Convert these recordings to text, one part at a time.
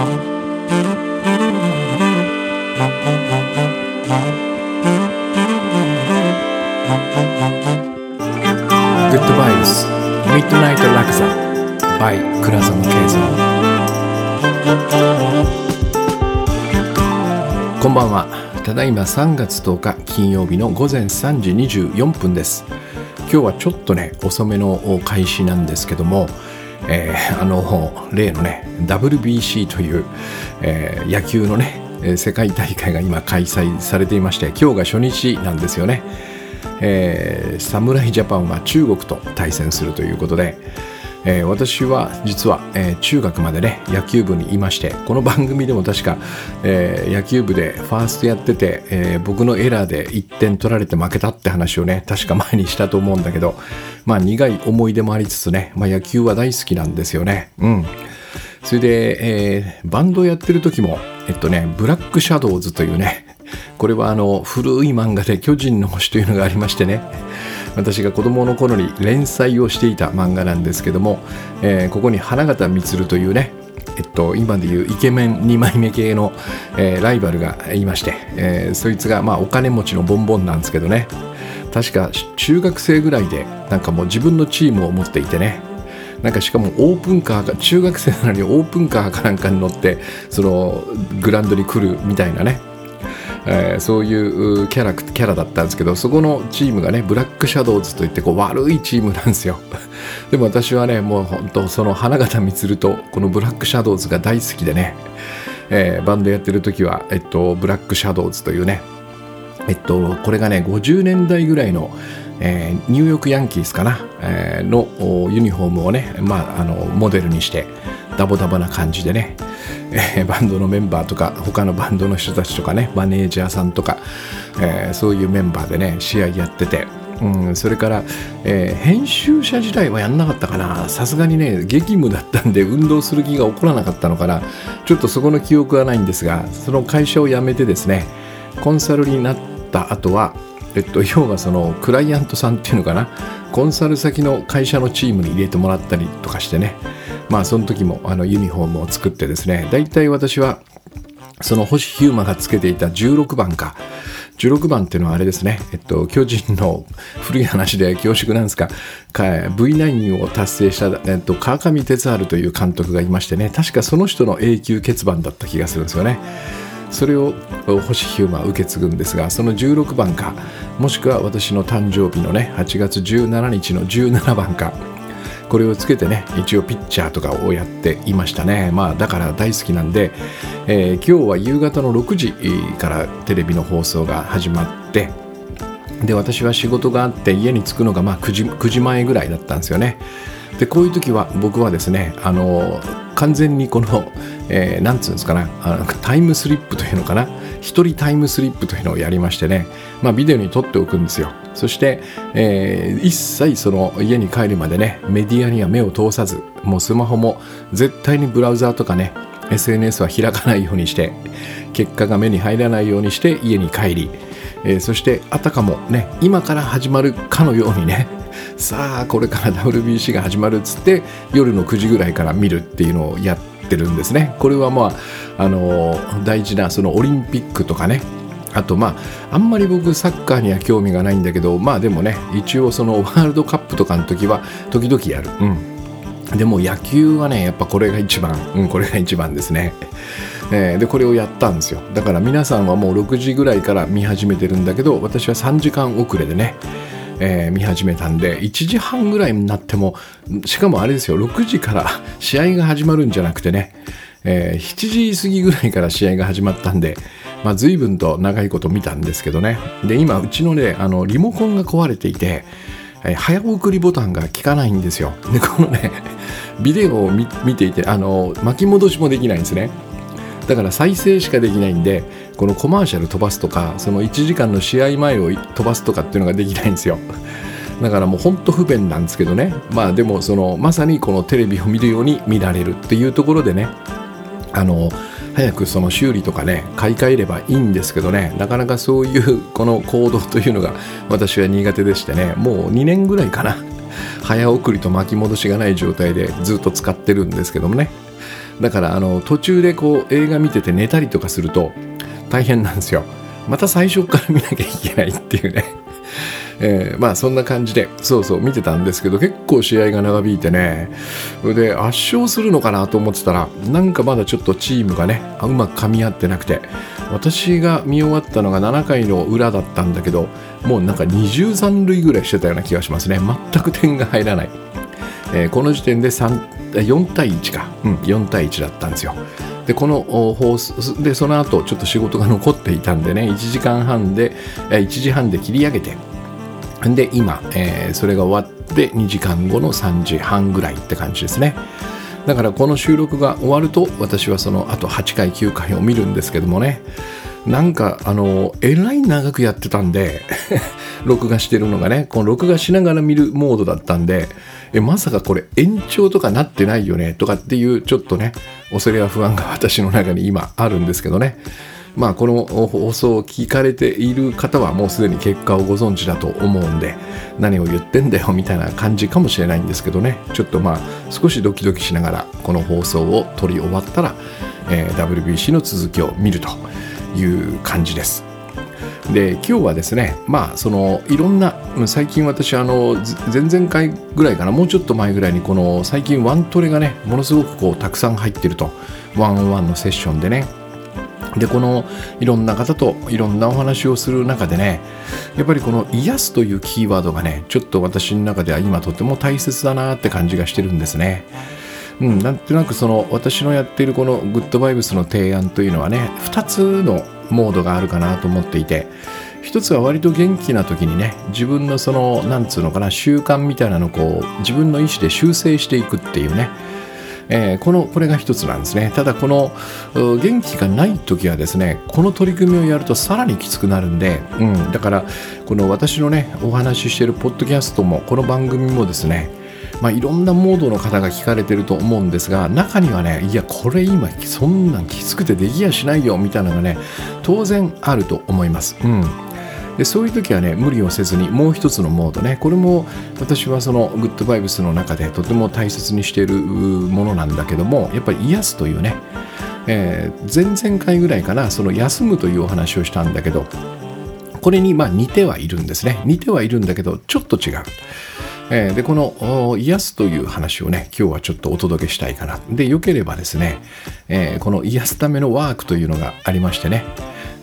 グッドバイブスミッドナイト楽座 by 倉園慶三こんばんは。ただいま3月10日金曜日の午前3時24分です。今日はちょっとね遅めの開始なんですけどもえー、あの例のね WBC という、えー、野球のね世界大会が今開催されていまして今日が初日なんですよね。えー、侍ジャパンは中国と対戦するということで、えー、私は実は、えー、中学までね野球部にいましてこの番組でも確か、えー、野球部でファーストやってて、え、僕のエラーで1点取られて負けたって話をね確か前にしたと思うんだけどまあ苦い思い出もありつつね、まあ、野球は大好きなんですよね。うん。それで、え、バンドやってる時もえっとねブラックシャドウズというねこれはあの古い漫画で「巨人の星」というのがありましてね私が子供の頃に連載をしていた漫画なんですけども、えー、ここに花形満というねえっと、今でいうイケメン2枚目系の、えー、ライバルがいまして、えー、そいつが、まあ、お金持ちのボンボンなんですけどね。確か中学生ぐらいでなんかもう自分のチームを持っていてね。なんかしかもオープンカーが中学生なのにオープンカーかなんかに乗ってそのグラウンドに来るみたいなね。えー、そういうキャラキャラだったんですけどそこのチームがねブラックシャドウズといってこう悪いチームなんですよ。でも私はねもう本当その花形満とこのブラックシャドウズが大好きでね、えー、バンドやってる時は、えっと、ブラックシャドウズというねえっとこれがね50年代ぐらいのえー、ニューヨークヤンキースかな、えー、のユニフォームをね、まあ、あのモデルにしてダボダボな感じでね、えー、バンドのメンバーとか他のバンドの人たちとかねマネージャーさんとか、えー、そういうメンバーでね試合やってて。うん、それから、えー、編集者時代はやんなかったかなさすがにね激務だったんで運動する気が起こらなかったのかなちょっとそこの記憶はないんですがその会社を辞めてですねコンサルになった後はえっと、要はそのクライアントさんっていうのかな？コンサル先の会社のチームに入れてもらったりとかしてね。まあその時もあのユニフォームを作ってですね。大体私はその星ヒューマがつけていた16番か。16番っていうのはあれですね、えっと、巨人の古い話で恐縮なんですが V9 を達成した、えっと、川上哲治という監督がいましてね。確かその人の永久欠番だった気がするんですよね。それを星ヒューマは受け継ぐんですがその16番かもしくは私の誕生日のね8月17日の17番かこれをつけてね一応ピッチャーとかをやっていましたね。まあだから大好きなんで、えー、今日は夕方の6時からテレビの放送が始まってで私は仕事があって家に着くのがまあ 9, 時9時前ぐらいだったんですよね。でこういう時は僕はですねあの完全にこの、えー、なんつうんですかなあのタイムスリップというのかな一人タイムスリップというのをやりましてね、まあ、ビデオに撮っておくんですよ。そして、えー、一切その家に帰るまでねメディアには目を通さずもうスマホも絶対にブラウザーとかね SNS は開かないようにして結果が目に入らないようにして家に帰り、えー、そしてあたかもね今から始まるかのようにねさあこれから WBC が始まるっつって夜の9時ぐらいから見るっていうのをやってるんですね。これはまああの大事なそのオリンピックとかね。あとまああんまり僕サッカーには興味がないんだけどまあでもね一応そのワールドカップとかの時は時々やる。うん。でも野球はねやっぱこれが一番。うんこれが一番ですね、でこれをやったんですよ。だから皆さんはもう6時ぐらいから見始めてるんだけど私は3時間遅れでねえー、見始めたんで1時半ぐらいになってもしかもあれですよ6時から 試合が始まるんじゃなくてね、えー、7時過ぎぐらいから試合が始まったんで、まあ、随分と長いこと見たんですけどねで今うちのねあのリモコンが壊れていてえ早送りボタンが効かないんですよ。で、このね、ビデオを見ていて、あの、巻き戻しもできないんですね。だから再生しかできないんでこのコマーシャル飛ばすとかその1時間の試合前を飛ばすとかっていうのができないんですよ。だからもうほんと不便なんですけどね。まあでもそのまさにこのテレビを見るように見られるっていうところでねあの早くその修理とかね買い替えればいいんですけどねなかなかそういうこの行動というのが私は苦手でしてねもう2年ぐらいかな。早送りと巻き戻しがない状態でずっと使ってるんですけどもね。だからあの途中でこう映画見てて寝たりとかすると大変なんですよ。また最初から見なきゃいけないっていうね。えー、まあそんな感じでそうそう見てたんですけど結構試合が長引いてね。で圧勝するのかなと思ってたらなんかまだちょっとチームがねうまく噛み合ってなくて私が見終わったのが7回の裏だったんだけどもうなんか20残塁ぐらいしてたような気がしますね。全く点が入らない、えー、この時点で4対1か、うん、4対1だったんですよ。でこの放送でその後ちょっと仕事が残っていたんでね1時間半で1時半で切り上げてで今、えー、それが終わって2時間後の3時半ぐらいって感じですね。だからこの収録が終わると私はその後8回9回を見るんですけどもね。なんかあのえらい長くやってたんで 録画してるのがねこの録画しながら見るモードだったんでえまさかこれ延長とかなってないよね？とかっていうちょっとね恐れや不安が私の中に今あるんですけどね。まあこの放送を聞かれている方はもうすでに結果をご存知だと思うんで何を言ってんだよみたいな感じかもしれないんですけどね。ちょっとまあ少しドキドキしながらこの放送を撮り終わったら、えー、WBC の続きを見るという感じです。で今日はですねまあそのいろんな最近私あの前々回ぐらいかなもうちょっと前ぐらいにこの最近ワントレがねものすごくこうたくさん入ってるとワンオンワンのセッションでねでこのいろんな方といろんなお話をする中でねやっぱりこの「癒す」というキーワードがねちょっと私の中では今とても大切だなって感じがしてるんですね。うん、なんとなくその私のやっているこのグッドバイブスの提案というのはね2つのモードがあるかなと思っていて一つは割と元気な時にね自分のそのなんつうのかな習慣みたいなのをこう自分の意思で修正していくっていうね。えー、このこれが一つなんですね。ただこの元気がない時はですねこの取り組みをやるとさらにきつくなるんで、うん、だからこの私のねお話ししてるポッドキャストもこの番組もですねまあ、いろんなモードの方が聞かれてると思うんですが中にはねいやこれ今そんなんきつくてできやしないよみたいなのがね当然あると思います。うんでそういう時はね無理をせずにもう一つのモードねこれも私はそのグッドバイブスの中でとても大切にしているものなんだけどもやっぱり癒すというね、えー、前々回ぐらいかなその休むというお話をしたんだけどこれにまあ似てはいるんですね似てはいるんだけどちょっと違う。えー、でこの癒すという話をね今日はちょっとお届けしたいかな。でよければですね、えー、この癒すためのワークというのがありましてね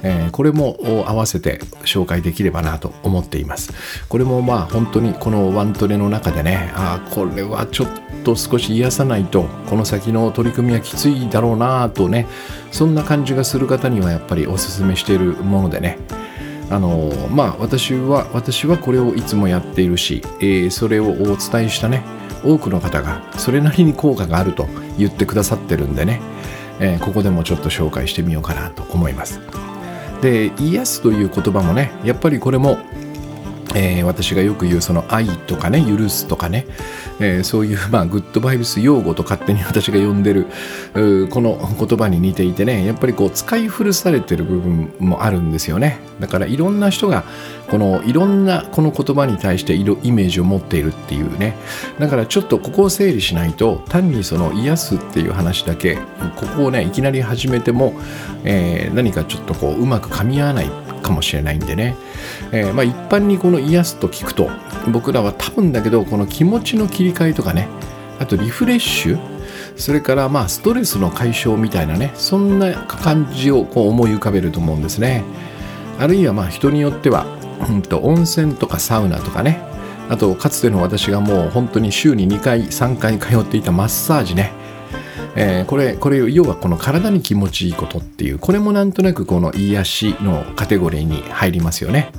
えー、これも合わせて紹介できればなと思っています。これもまあ本当にこのワントレの中でねあこれはちょっと少し癒さないとこの先の取り組みはきついだろうなとねそんな感じがする方にはやっぱりおすすめしているものでねあのまあ私は私はこれをいつもやっているし、えー、それをお伝えしたね多くの方がそれなりに効果があると言ってくださってるんでね、えー、ここでもちょっと紹介してみようかなと思います。で癒すという言葉もねやっぱりこれもえー、私がよく言うその愛とかね許すとかね、えー、そういうまあグッドバイブス用語と勝手に私が呼んでるこの言葉に似ていてねやっぱりこう使い古されてる部分もあるんですよね。だからいろんな人がこのいろんなこの言葉に対してイメージを持っているっていうね。だからちょっとここを整理しないと単にその癒すっていう話だけここをねいきなり始めても、えー、何かちょっとこううまく噛み合わないかもしれないんでね、えー、まあ、一般にこの癒すと聞くと僕らは多分だけどこの気持ちの切り替えとかねあとリフレッシュそれからまあストレスの解消みたいなねそんな感じをこう思い浮かべると思うんですね。あるいはまあ人によっては、うんと、温泉とかサウナとかねあとかつての私がもう本当に週に2回3回通っていたマッサージね。えー、これこれ要はこの体に気持ちいいことっていうこれもなんとなくこの癒しのカテゴリーに入りますよね。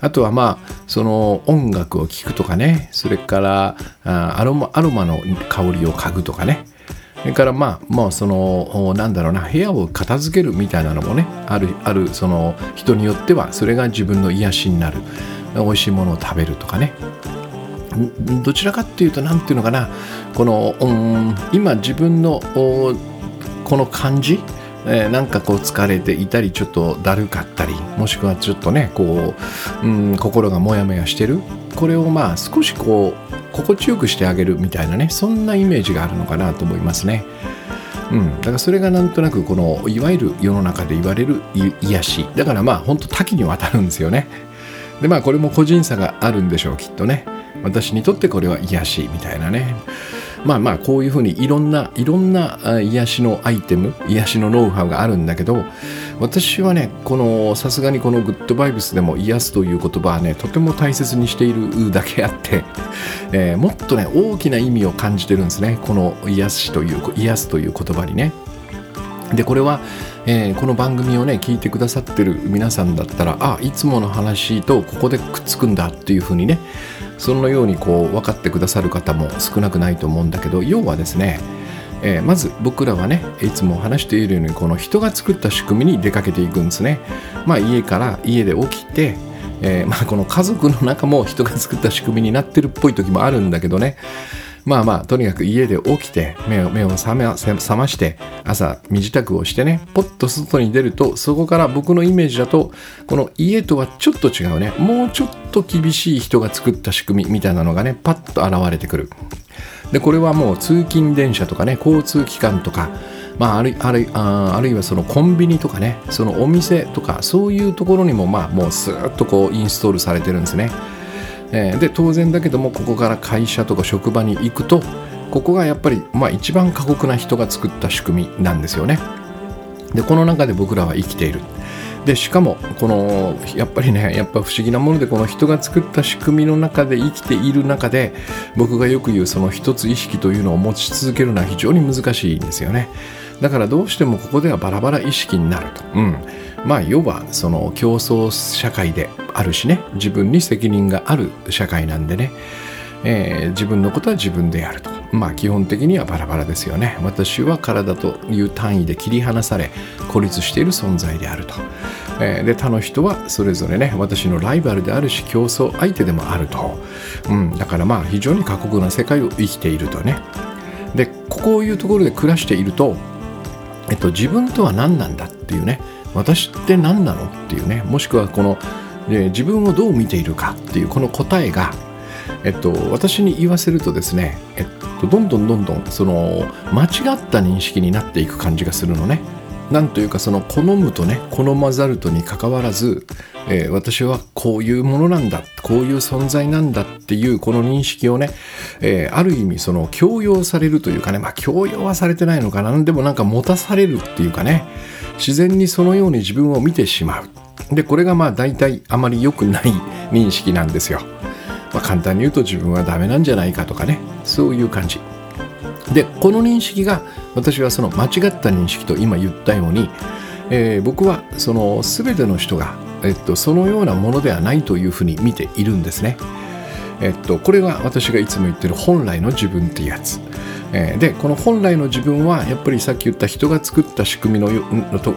あとはまあその音楽を聴くとかね。それからアロマアロマの香りを嗅ぐとかね。それからまあもうそのなんだろうな部屋を片付けるみたいなのもねあるあるその人によってはそれが自分の癒しになる。美味しいものを食べるとかね。どちらかっていうと何ていうのかなこの、今自分のこの感じえー、なんかこう疲れていたりちょっとだるかったりもしくはちょっとねこう、うん、心がモヤモヤしてる。これをまあ少しこう心地よくしてあげるみたいなねそんなイメージがあるのかなと思いますね。うん、だからそれがなんとなくこのいわゆる世の中で言われる癒し。だからまあ本当多岐にわたるんですよね。でまあこれも個人差があるんでしょうきっとね。私にとってこれは癒しみたいなね。まあまあこういうふうにいろんないろんな癒しのアイテム癒しのノウハウがあるんだけど私はねこのさすがにこのグッドバイブスでも癒すという言葉はねとても大切にしているだけあって、えー、もっとね大きな意味を感じてるんですね。この癒しという癒すという言葉にね。でこれは、えー、この番組をね聞いてくださってる皆さんだったらあいつもの話とここでくっつくんだっていうふうにねそのようにこう分かってくださる方も少なくないと思うんだけど要はですね、えー、まず僕らはねいつも話しているようにこの人が作った仕組みに出かけていくんですね。まあ、家から家で起きてえー、まあ、この家族の中も人が作った仕組みになってるっぽい時もあるんだけどねまあまあとにかく家で起きて目を目を覚ま覚まして朝身支度をしてねポッと外に出るとそこから僕のイメージだとこの家とはちょっと違うねもうちょっと厳しい人が作った仕組みみたいなのがねパッと現れてくるでこれはもう通勤電車とかね交通機関とかまあ、あるあるああるいはそのコンビニとかねそのお店とかそういうところにもまあもうスーッとこうインストールされてるんですね。えー、で当然だけどもここから会社とか職場に行くとここがやっぱり、まあ、一番過酷な人が作った仕組みなんですよね。でこの中で僕らは生きている。でしかもこのやっぱりねやっぱ不思議なものでこの人が作った仕組みの中で生きている中で僕がよく言うその一つ意識というのを持ち続けるのは非常に難しいんですよね。だからどうしてもここではバラバラ意識になると。うんまあ要はその競争社会であるしね。自分に責任がある社会なんでね、えー、自分のことは自分でやると。まあ基本的にはバラバラですよね。私は体という単位で切り離され孤立している存在であると、えー、で他の人はそれぞれね私のライバルであるし競争相手でもあると、うん、だからまあ非常に過酷な世界を生きているとね。でこういうところで暮らしていると、えっと、自分とは何なんだっていうね。私って何なの？っていうね。もしくはこの、え自分をどう見ているかっていうこの答えが、えっと、私に言わせるとですね、えっと、どんどんどんどんその間違った認識になっていく感じがするのね。なんというかその好むとね好まざるとにかかわらず、えー、私はこういうものなんだこういう存在なんだっていうこの認識をね、えー、ある意味その強要されるというかねまあ強要はされてないのかな。でもなんか持たされるっていうかね。自然にそのように自分を見てしまう。でこれがまあ大体あまり良くない認識なんですよ、まあ、簡単に言うと自分はダメなんじゃないかとかね。そういう感じ。でこの認識が私はその間違った認識と今言ったように、えー、僕はその全ての人が、えっと、そのようなものではないというふうに見ているんですね。えっと、これが私がいつも言ってる本来の自分っていうやつ。えー、でこの本来の自分はやっぱりさっき言った人が作った仕組みの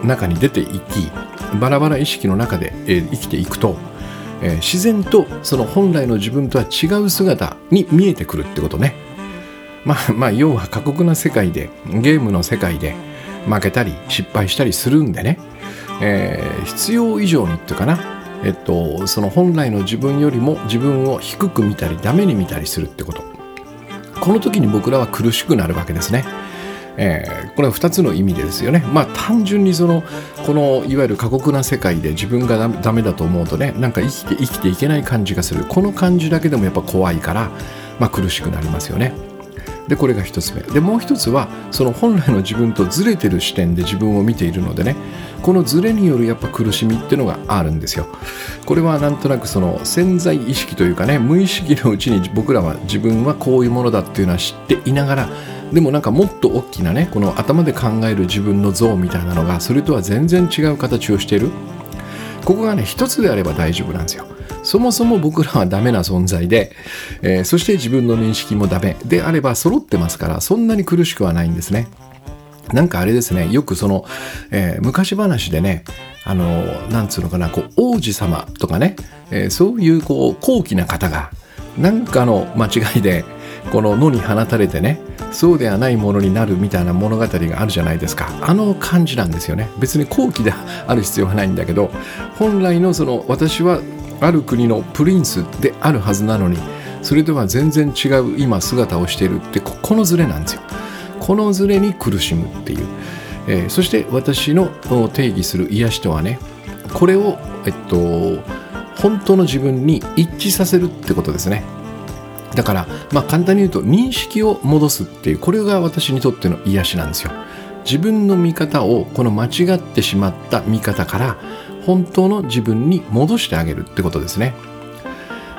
中に出ていきバラバラ意識の中で、えー、生きていくと、えー、自然とその本来の自分とは違う姿に見えてくるってことね。まあまあ要は過酷な世界でゲームの世界で負けたり失敗したりするんでね、えー、必要以上にっていうかなえっとその本来の自分よりも自分を低く見たりダメに見たりするってことこの時に僕らは苦しくなるわけですね。えー、これは2つの意味でですよね。まあ単純にそのこのいわゆる過酷な世界で自分がダメだと思うとねなんか生きて生きていけない感じがするこの感じだけでもやっぱ怖いから、まあ、苦しくなりますよね。でこれが1つ目。でもう1つはその本来の自分とずれてる視点で自分を見ているのでね。このずれによるやっぱ苦しみっていうのがあるんですよ。これはなんとなくその潜在意識というかね無意識のうちに僕らは自分はこういうものだっていうのは知っていながらでもなんかもっと大きなねこの頭で考える自分の像みたいなのがそれとは全然違う形をしている。ここがね一つであれば大丈夫なんですよ。そもそも僕らはダメな存在で、えー、そして自分の認識もダメであれば揃ってますからそんなに苦しくはないんですね。なんかあれですね、よくその、えー、昔話でね、あの、なんつうのかな、こう、王子様とかね、えー、そういう、こう、高貴な方が、なんかの間違いで、この野に放たれてね、そうではないものになるみたいな物語があるじゃないですか。あの感じなんですよね。別に高貴である必要はないんだけど、本来のその、私はある国のプリンスであるはずなのに、それでは全然違う今姿をしているって、ここのズレなんですよ。このズレに苦しむっていう、えー、そして私の定義する癒しとはねこれを、えっと、本当の自分に一致させるってことですね。だから、まあ、簡単に言うと認識を戻すっていうこれが私にとっての癒しなんですよ。自分の見方をこの間違ってしまった見方から本当の自分に戻してあげるってことですね、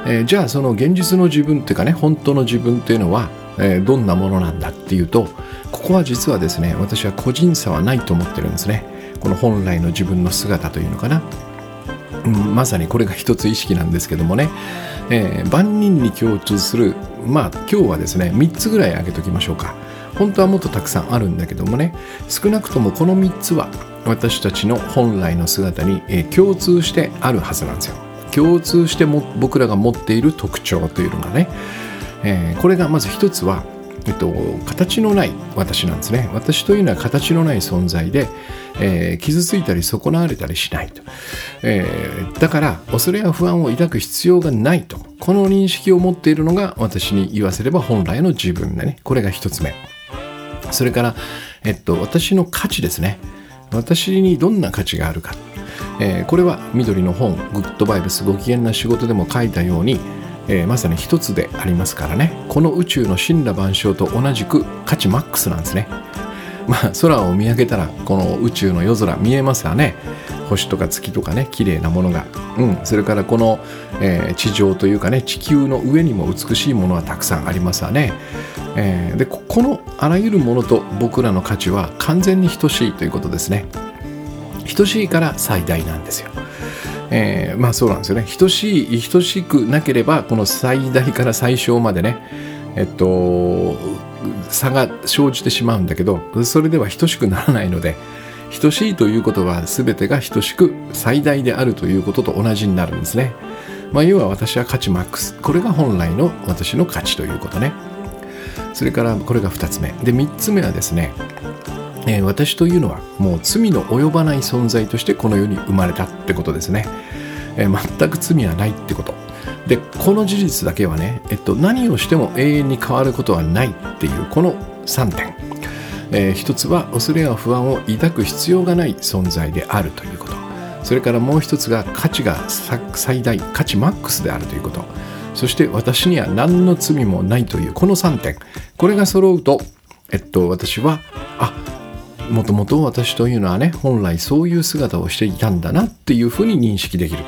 えー、じゃあその現実の自分っていうかね本当の自分っていうのは、えー、どんなものなんだっていうとここは実はですね私は個人差はないと思ってるんですね。この本来の自分の姿というのかな、うん、まさにこれが一つ意識なんですけどもね、えー、万人に共通するまあ今日はですね3つぐらい挙げときましょうか。本当はもっとたくさんあるんだけどもね。少なくともこの3つは私たちの本来の姿に、共通してあるはずなんですよ。共通しても僕らが持っている特徴というのがね、えー、これがまず一つはえっと、形のない私なんですね。私というのは形のない存在で、えー、傷ついたり損なわれたりしないと、えー、だから恐れや不安を抱く必要がないと。この認識を持っているのが私に言わせれば本来の自分だね。これが一つ目。それから、えっと、私の価値ですね。私にどんな価値があるか、えー、これは緑の本グッドバイブスご機嫌な仕事でも書いたようにえー、まさに一つでありますからね。この宇宙の神羅万象と同じく価値マックスなんですね。まあ空を見上げたらこの宇宙の夜空見えますよね。星とか月とかね綺麗なものが、うん、それからこの、えー、地上というかね地球の上にも美しいものはたくさんありますわね、えー、でこのあらゆるものと僕らの価値は完全に等しいということですね。等しいから最大なんですよ。えー、まあそうなんですよね。等しい等しくなければこの最大から最小までねえっと差が生じてしまうんだけどそれでは等しくならないので等しいということは全てが等しく最大であるということと同じになるんですね。まあ、要は私は価値マックス。これが本来の私の価値ということね。それからこれが2つ目。で、3つ目はですね、えー、私というのはもう罪の及ばない存在としてこの世に生まれたってことですね、えー、全く罪はないってことでこの事実だけはね、えっと、何をしても永遠に変わることはないっていうこの3点、えー、一つは恐れや不安を抱く必要がない存在であるということ。それからもう一つが価値が最大価値マックスであるということ。そして私には何の罪もないというこの3点。これが揃うとえっと私はあもともと私というのはね本来そういう姿をしていたんだなっていうふうに認識できる。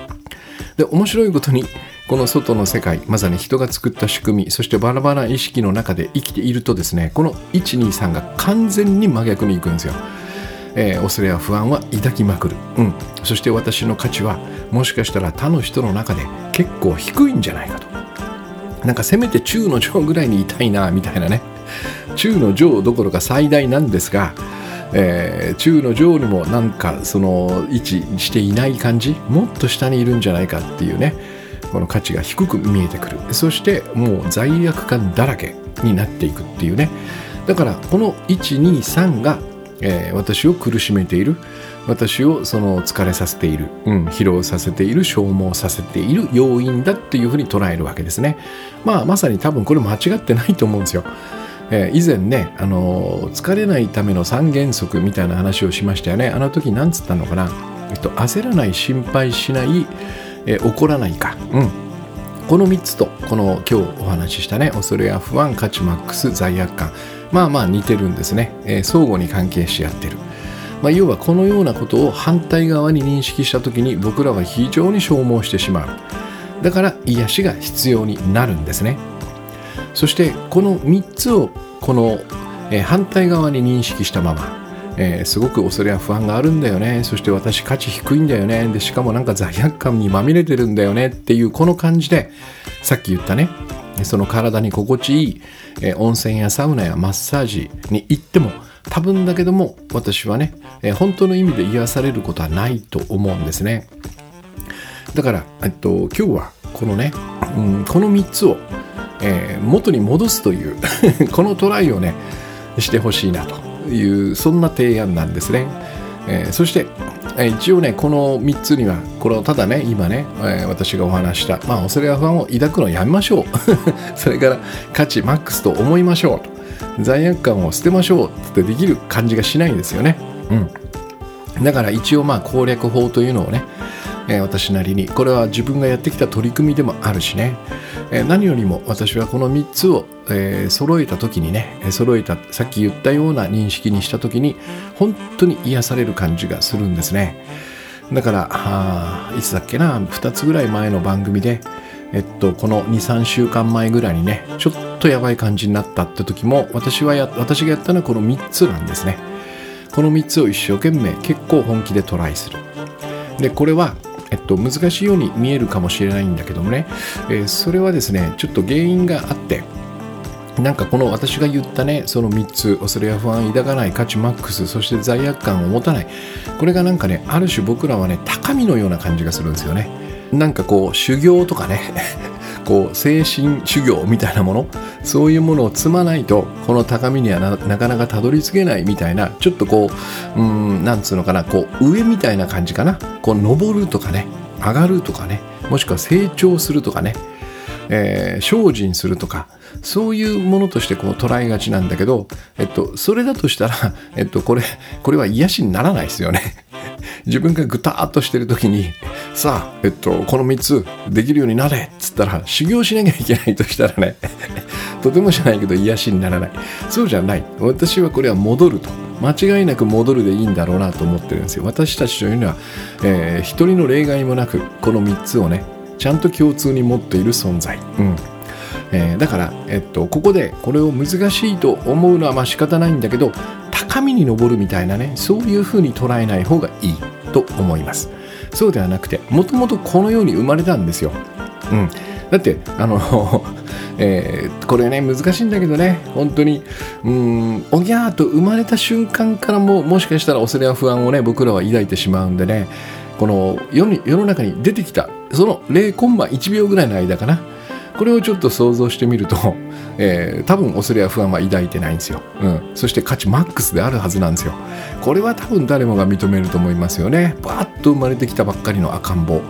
で面白いことにこの外の世界まさに人が作った仕組みそしてバラバラ意識の中で生きているとですねこの123が完全に真逆にいくんですよ、えー、恐れや不安は抱きまくる、うん、そして私の価値はもしかしたら他の人の中で結構低いんじゃないかと。なんかせめて中の上ぐらいにいたいなみたいなね。中の上どころか最大なんですがえー、中の上にもなんかその位置していない感じもっと下にいるんじゃないかっていうね。この価値が低く見えてくる。そしてもう罪悪感だらけになっていくっていうね。だからこの123が、えー、私を苦しめている。私をその疲れさせている、うん、疲労させている。消耗させている。要因だっていうふうに捉えるわけですね。まあまさに多分これ間違ってないと思うんですよ。えー、以前ね、あのー、疲れないための三原則みたいな話をしましたよね。あの時何つったのかな。えっと、焦らない、心配しない、えー、怒らないか。うん。この3つと、この今日お話ししたね、恐れや不安、価値マックス、罪悪感。まあまあ似てるんですね。えー、相互に関係し合ってる。まあ、要はこのようなことを反対側に認識した時に僕らは非常に消耗してしまう。だから癒しが必要になるんですね。そしてこの3つをこの、えー、反対側に認識したまま、えー、すごく恐れや不安があるんだよね。そして私価値低いんだよね。でしかもなんか罪悪感にまみれてるんだよねっていうこの感じでさっき言ったね。その体に心地いい、えー、温泉やサウナやマッサージに行っても多分だけども私はね、えー、本当の意味で癒されることはないと思うんですね。だから、えっと、今日はこのね、うん、この3つをえー、元に戻すという このトライをねしてほしいなと。いうそんな提案なんですね、えー、そして、えー、一応ねこの3つにはこれをただね今ね、えー、私がお話したまあ恐れや不安を抱くのをやめましょう それから価値マックスと思いましょう罪悪感を捨てましょうってできる感じがしないんですよね。うん。だから一応まあ攻略法というのをね、えー、私なりに。これは自分がやってきた取り組みでもあるしね、えー、何よりも私はこの3つを、えー、揃えた時にね揃えたさっき言ったような認識にした時に本当に癒される感じがするんですね。だからいつだっけな2つぐらい前の番組でえっと、この23週間前ぐらいにねちょっとやばい感じになったって時も私はや私がやったのはこの3つなんですね。この3つを一生懸命結構本気でトライする。でこれはえっと、難しいように見えるかもしれないんだけどもね、えー、それはですねちょっと原因があってなんかこの私が言ったねその3つ恐れや不安抱かない価値マックスそして罪悪感を持たない。これがなんかねある種僕らはね高みのような感じがするんですよね。なんかこう修行とかねこう精神修行みたいなものそういうものを積まないとこの高みにはなかなかたどり着けないみたいなちょっとこううんなんつうのかなこう上みたいな感じかな。こう登るとかね上がるとかねもしくは成長するとかね、えー、精進するとかそういうものとしてこう捉えがちなんだけど、えっと、それだとしたら、えっと、これこれは癒しにならないですよね。自分がぐたっとしてる時にさあ、えっと、この3つできるようになれっつったら修行しなきゃいけないとしたらね とてもじゃないけど癒しにならない。そうじゃない。私はこれは戻ると。間違いなく戻るでいいんだろうなと思ってるんですよ。私たちというのは、えー、一人の例外もなくこの3つをねちゃんと共通に持っている存在、うん。えー、だから、えっと、ここでこれを難しいと思うのはまあ仕方ないんだけど高みに登るみたいなねそういうふうに捉えない方がいいと思います。そうではなくてもともとこのように生まれたんですよ、うん、だってあの えー、これね難しいんだけどね本当にうんおぎゃーと生まれた瞬間からももしかしたら恐れや不安をね僕らは抱いてしまうんでねこの世に世の中に出てきたその0コンマ1秒ぐらいの間かな。これをちょっと想像してみると、えー、多分恐れや不安は抱いてないんですよ、うん、そして価値マックスであるはずなんですよ。これは多分誰もが認めると思いますよね。バーッと生まれてきたばっかりの赤ん坊。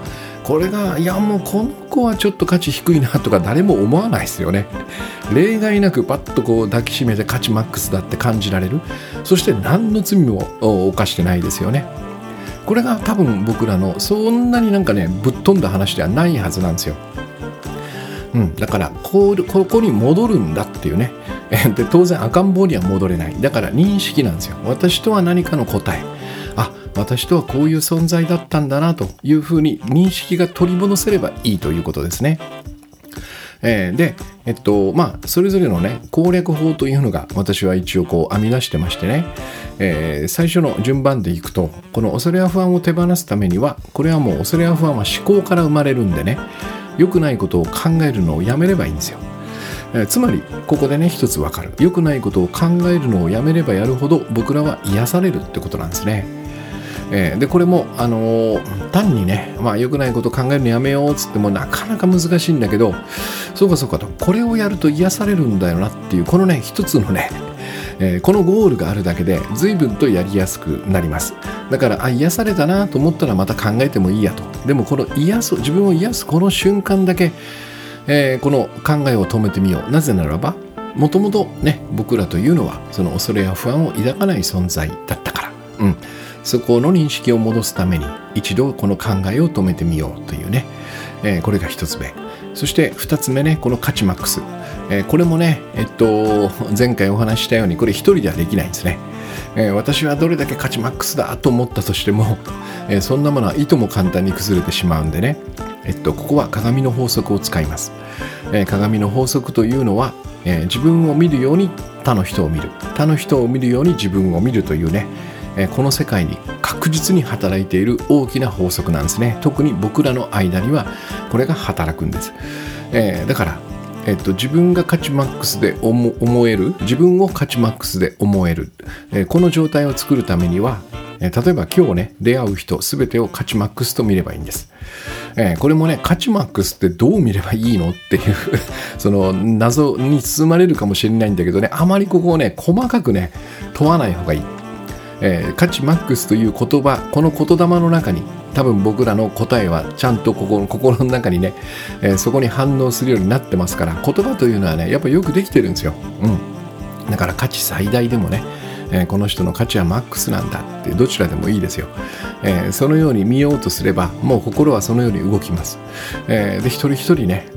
これがいやもうこの子はちょっと価値低いなとか誰も思わないですよね。例外なくパッとこう抱きしめて価値マックスだって感じられる。そして何の罪も犯してないですよね。これが多分僕らのそんなになんかねぶっ飛んだ話ではないはずなんですよ。うん、だからこここに戻るんだっていうね。で当然赤ん坊には戻れない。だから認識なんですよ。私とは何かの答え。あ私とはこういう存在だったんだなというふうに認識が取り戻せればいいということですね。えー、で、えっと、まあ、それぞれのね、攻略法というのが私は一応こう編み出してましてね、えー、最初の順番でいくと、この恐れや不安を手放すためには、これはもう恐れや不安は思考から生まれるんでね、良くないことを考えるのをやめればいいんですよ。え、つまりここでね一つわかる良くないことを考えるのをやめればやるほど僕らは癒されるってことなんですね。えー、でこれも、あのー、単にね、まあ、良くないこと考えるのやめようっつってもなかなか難しいんだけどそうかそうかとこれをやると癒されるんだよなっていうこのね一つのねえー、このゴールがあるだけで随分とやりやすくなります。だからあ癒されたなと思ったらまた考えてもいいやと。でもこの癒す自分を癒すこの瞬間だけ、えー、この考えを止めてみよう。なぜならばもともとね僕らというのはその恐れや不安を抱かない存在だったから。うん。そこの認識を戻すために一度この考えを止めてみようというね、えー、これが一つ目。そして2つ目ねこの価値マックス、えー、これもねえっと前回お話ししたようにこれ1人ではできないんですね、えー、私はどれだけ価値マックスだと思ったとしても、え、そんなものはいとも簡単に崩れてしまうんでね。えっとここは鏡の法則を使います、え鏡の法則というのは、え自分を見るように他の人を見る。他の人を見るように自分を見るというね。えこの世界に確実に働いている大きな法則なんですね。特に僕らの間にはこれが働くんです、えー、だからえっと、自分が価値マックスで思える自分を価値マックスで思える、えー、この状態を作るためには、えー、例えば今日ね出会う人全てを価値マックスと見ればいいんです、えー、これもね価値マックスってどう見ればいいのっていう その謎に包まれるかもしれないんだけどねあまりここをね細かくね問わない方がいい。えー、価値マックスという言葉この言霊の中に多分僕らの答えはちゃんとここの心の中にね、えー、そこに反応するようになってますから言葉というのはねやっぱよくできてるんですよ。うん。だから価値最大でもねえー、この人の価値はマックスなんだってどちらでもいいですよ、えー、そのように見ようとすればもう心はそのように動きます、えー、で一人一人ね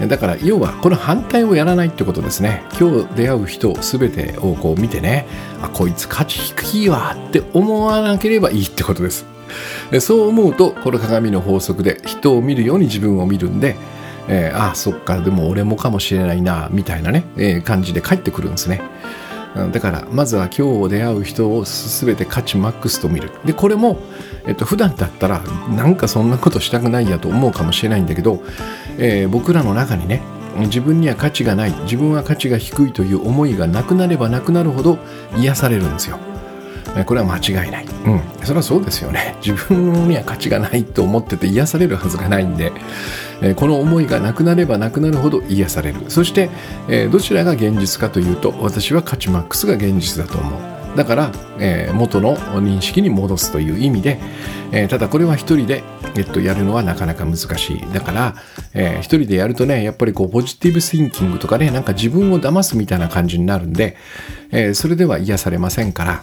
だから要はこの反対をやらないってことですね。今日出会う人全てをこう見てねあこいつ価値低いわって思わなければいいってことです。そう思うとこの鏡の法則で人を見るように自分を見るんで、えー、ああそっかでも俺もかもしれないなみたいなね、えー、感じで帰ってくるんですね。だからまずは今日出会う人を全て価値マックスと見る。でこれも、えっと普段だったらなんかそんなことしたくないやと思うかもしれないんだけど、えー、僕らの中にね自分には価値がない自分は価値が低いという思いがなくなればなくなるほど癒されるんですよこれは間違いない。うん。それはそうですよね。自分には価値がないと思ってて癒されるはずがないんで、えこの思いがなくなればなくなるほど癒される。そして、えどちらが現実かというと、私は価値マックスが現実だと思う。だから、えー、元の認識に戻すという意味で、えー、ただこれは一人で、えっと、やるのはなかなか難しい。だから、えー、一人でやるとね、やっぱりこう、ポジティブシンキングとかね、なんか自分を騙すみたいな感じになるんで、えそれでは癒されませんから、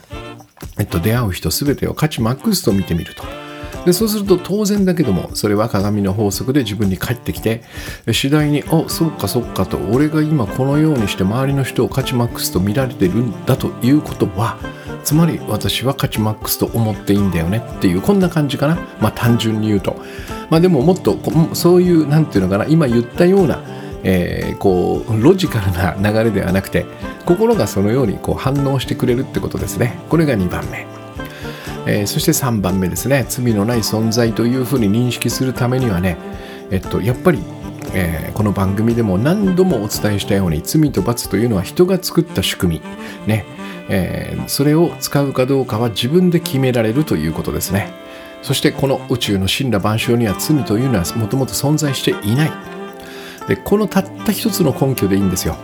えっと、出会う人全てを価値マックスと見てみると。でそうすると当然だけどもそれは鏡の法則で自分に返ってきて次第に「あそうかそうか」と俺が今このようにして周りの人を価値マックスと見られてるんだということはつまり私は価値マックスと思っていいんだよねっていうこんな感じかな。まあ単純に言うと。まあでももっとそういう何て言うのかな今言ったようなえー、こうロジカルな流れではなくて心がそのようにこう反応してくれるってことですね。これが2番目、えー、そして3番目ですね。罪のない存在というふうに認識するためにはねえっとやっぱりえー、この番組でも何度もお伝えしたように罪と罰というのは人が作った仕組み、ね。えー、それを使うかどうかは自分で決められるということですね。そしてこの宇宙の神羅万象には罪というのはもともと存在していない。でこのたった一つの根拠でいいんですよ。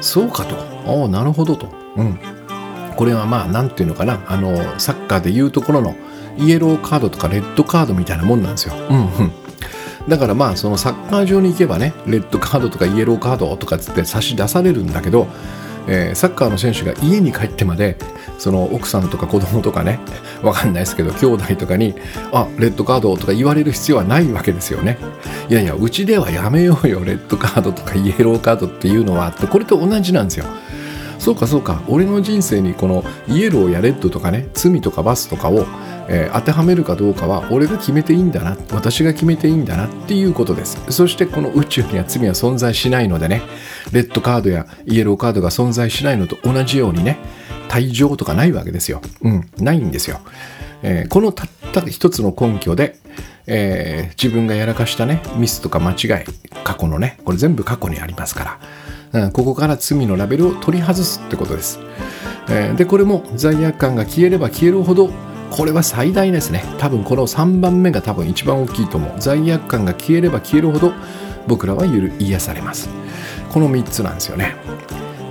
そうかと。ああなるほどと。うん。これはまあ何ていうのかなあのサッカーでいうところのイエローカードとかレッドカードみたいなもんなんですようんうんだからまあそのサッカー場に行けばねレッドカードとかイエローカードとかつって差し出されるんだけどえー、サッカーの選手が家に帰ってまでその奥さんとか子供とかね わかんないですけど兄弟とかに「あレッドカード」とか言われる必要はないわけですよね。いやいやうちではやめようよレッドカードとかイエローカードっていうのはこれと同じなんですよ。そうかそうか。俺の人生にこのイエローやレッドとかね罪とかバスとかを、えー、当てはめるかどうかは俺が決めていいんだな私が決めていいんだなっていうことです。そしてこの宇宙には罪は存在しないのでねレッドカードやイエローカードが存在しないのと同じようにね退場とかないわけですよ。うんないんですよ、えー、このたった一つの根拠でえー、自分がやらかしたねミスとか間違い過去のねこれ全部過去にありますから。うん、ここから罪のラベルを取り外すってことです。え、でこれも罪悪感が消えれば消えるほどこれは最大ですね。多分この3番目が多分一番大きいと思う。罪悪感が消えれば消えるほど僕らは癒されます。この3つなんですよね、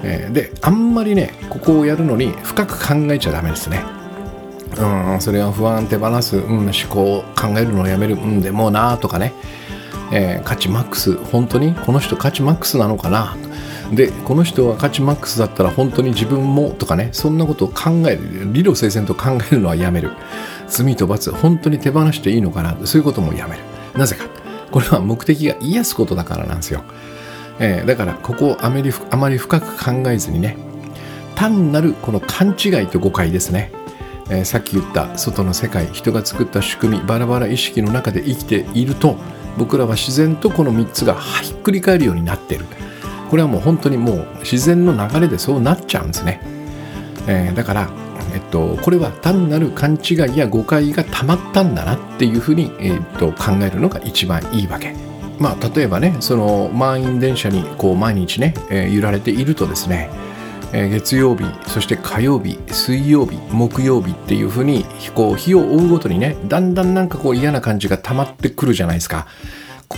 え、であんまりねここをやるのに深く考えちゃダメですね。うんそれは不安手放す、うん、思考を考えるのをやめる。うんでもなとかね、えー、価値マックス。本当にこの人価値マックスなのかなとでこの人は価値マックスだったら本当に自分もとかねそんなことを考える理路整然と考えるのはやめる。罪と罰本当に手放していいのかなそういうこともやめる。なぜか。これは目的が癒すことだからなんですよ、えー、だからここをあまりあまり深く考えずにね単なるこの勘違いと誤解ですね。えー、さっき言った外の世界人が作った仕組みバラバラ意識の中で生きていると僕らは自然とこの3つがひっくり返るようになっている。これはもう本当にもう自然の流れでそうなっちゃうんですね、えー、だから、えっと、これは単なる勘違いや誤解がたまったんだなっていうふうに、えっと、考えるのが一番いいわけ。まあ例えばねその満員電車にこう毎日ね、えー、揺られているとですねえ月曜日そして火曜日水曜日木曜日っていうふうにこう日を追うごとにねだんだんなんかこう嫌な感じが溜まってくるじゃないですか。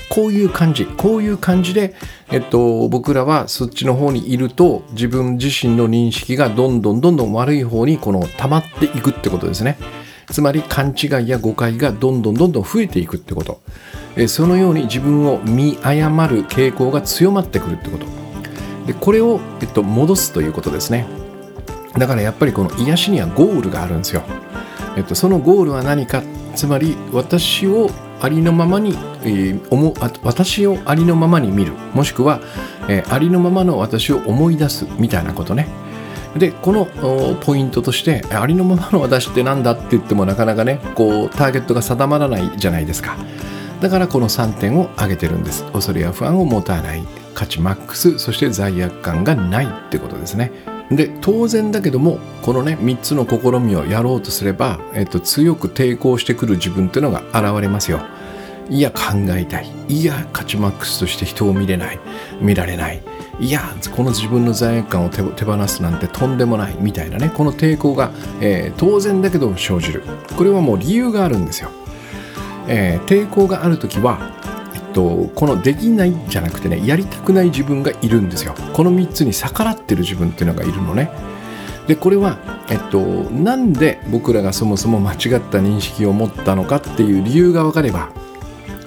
こういう感じこういう感じで、えっと、僕らはそっちの方にいると自分自身の認識がどんどんどんどん悪い方にこの溜まっていくってことですね。つまり勘違いや誤解がどんどんどんどん増えていくってこと。えそのように自分を見誤る傾向が強まってくるってこと。でこれを、えっと、戻すということですね。だからやっぱりこの癒しにはゴールがあるんですよ、えっと、そのゴールは何か。つまり私をありのままに、えー、思私をありのままに見る。もしくは、えー、ありのままの私を思い出すみたいなことね。でこのポイントとしてありのままの私って何だって言ってもなかなかねこうターゲットが定まらないじゃないですか。だからこの3点を挙げてるんです。恐れや不安を持たない。価値マックス。そして罪悪感がないってことですね。で当然だけどもこのね3つの試みをやろうとすれば、えっと、強く抵抗してくる自分っていうのが現れますよ。いや考えたい。いや価値マックスとして人を見れない。見られない。いやこの自分の罪悪感を手放すなんてとんでもない。みたいなねこの抵抗が、えー、当然だけど生じる。これはもう理由があるんですよ、えー、抵抗がある時は、と、このできないじゃなくてねやりたくない自分がいるんですよ。この3つに逆らってる自分っていうのがいるのね。でこれは、えっと、なんで僕らがそもそも間違った認識を持ったのかっていう理由が分かれば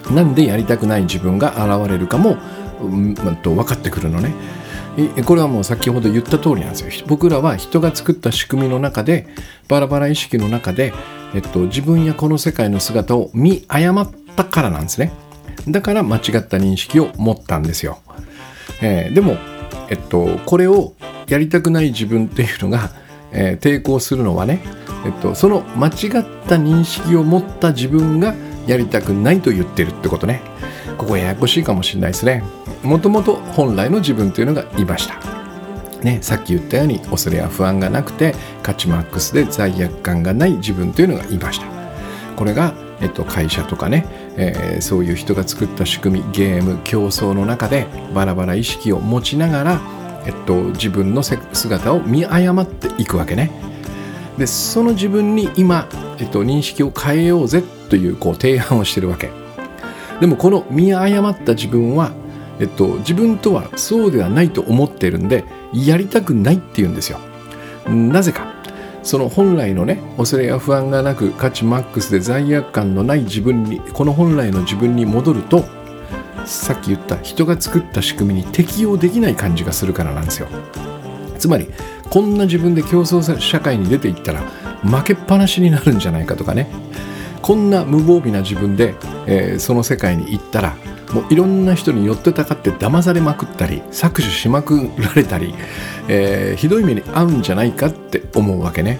なんでやりたくない自分が現れるかもうんと分かってくるのね。これはもう先ほど言った通りなんですよ。僕らは人が作った仕組みの中でバラバラ意識の中で、えっと、自分やこの世界の姿を見誤ったからなんですね。だから間違った認識を持ったんですよ、えー、でも、えっと、これをやりたくない自分っていうのが、えー、抵抗するのはね、えっと、その間違った認識を持った自分がやりたくないと言ってるってことねここややこしいかもしれないですねもともと本来の自分というのがいました。ね、さっき言ったように恐れや不安がなくて価値マックスで罪悪感がない自分というのがいました。これが、えっと、会社とかね、えー、そういう人が作った仕組みゲーム競争の中でバラバラ意識を持ちながら、えっと、自分の姿を見誤っていくわけね。でその自分に今、えっと、認識を変えようぜというこう提案をしてるわけ。でもこの見誤った自分はえっと、自分とはそうではないと思ってるんでやりたくないって言うんですよ。なぜかその本来のね恐れや不安がなく価値マックスで罪悪感のない自分にこの本来の自分に戻るとさっき言った人が作った仕組みに適応できない感じがするからなんですよ。つまりこんな自分で競争社会に出ていったら負けっぱなしになるんじゃないかとかねこんな無防備な自分で、えー、その世界に行ったらもういろんな人に寄ってたかって騙されまくったり搾取しまくられたり、えー、ひどい目に遭うんじゃないかって思うわけね。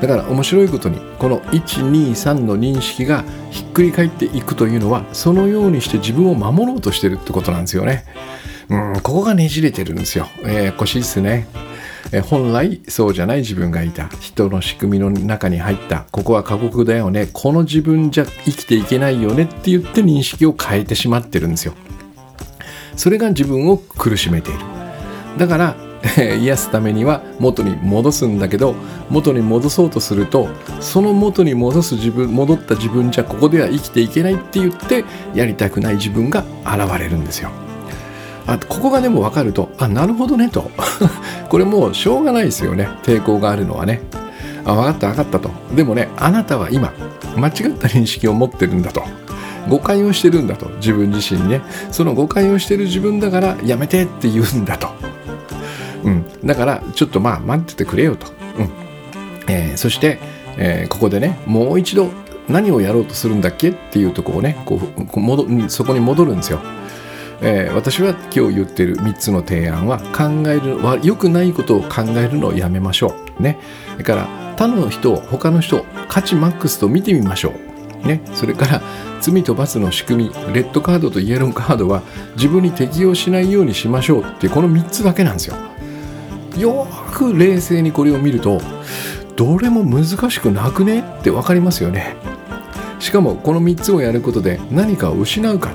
だから面白いことにこの123の認識がひっくり返っていくというのはそのようにして自分を守ろうとしてるってことなんですよね。うんここがねじれてるんですよ。えー、腰ですね。え本来そうじゃない自分がいた。人の仕組みの中に入った。ここは過酷だよね。この自分じゃ生きていけないよねって言って認識を変えてしまってるんですよ。それが自分を苦しめている。だから 癒すためには元に戻すんだけど元に戻そうとするとその元に戻す自分戻った自分じゃここでは生きていけないって言ってやりたくない自分が現れるんですよ。あここがでも分かるとあなるほどねと。これもうしょうがないですよね。抵抗があるのはね。あ分かった分かったと。でもねあなたは今間違った認識を持ってるんだと。誤解をしてるんだと。自分自身にね。その誤解をしてる自分だからやめてって言うんだと、うん、だからちょっとまあ待っててくれよと、うん。えー、そして、えー、ここでねもう一度何をやろうとするんだっけっていうとこをねこう戻そこに戻るんですよ。えー、私は今日言ってる3つの提案は考えるは良くないことを考えるのをやめましょう。ね。だから他の人他の人価値マックスと見てみましょう。ね。それから罪と罰の仕組みレッドカードとイエローカードは自分に適用しないようにしましょう。ってこの3つだけなんですよ。よく冷静にこれを見るとどれも難しくなくね？って分かりますよね。しかもこの3つをやることで何かを失うか。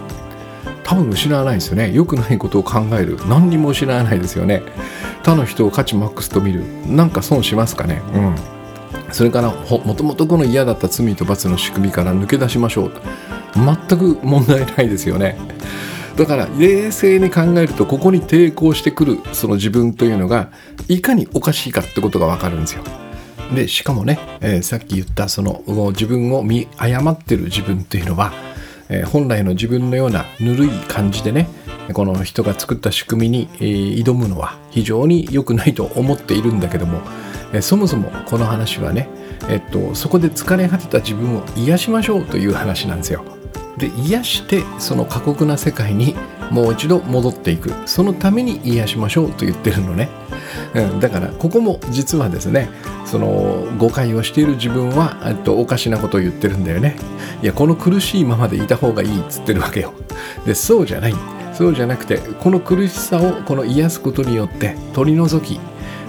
多分失わないですよね。良くないことを考える。何にも失わないですよね。他の人を価値マックスと見る。なんか損しますかね。うん。それからもともとこの嫌だった罪と罰の仕組みから抜け出しましょう。全く問題ないですよね。だから冷静に考えるとここに抵抗してくるその自分というのがいかにおかしいかってことがわかるんですよ。でしかもね、えー、さっき言ったその自分を見誤ってる自分っていうのはえー、本来の自分のようなぬるい感じでねこの人が作った仕組みに、えー、挑むのは非常に良くないと思っているんだけどもえそもそもこの話はね、えっと、そこで疲れ果てた自分を癒しましょうという話なんですよ。で癒してその過酷な世界にもう一度戻っていく。そのために癒しましょうと言ってるのね、うん、だからここも実はですねその誤解をしている自分はとおかしなことを言ってるんだよね。いやこの苦しいままでいた方がいいっつってるわけよ。でそうじゃない。そうじゃなくてこの苦しさをこの癒すことによって取り除き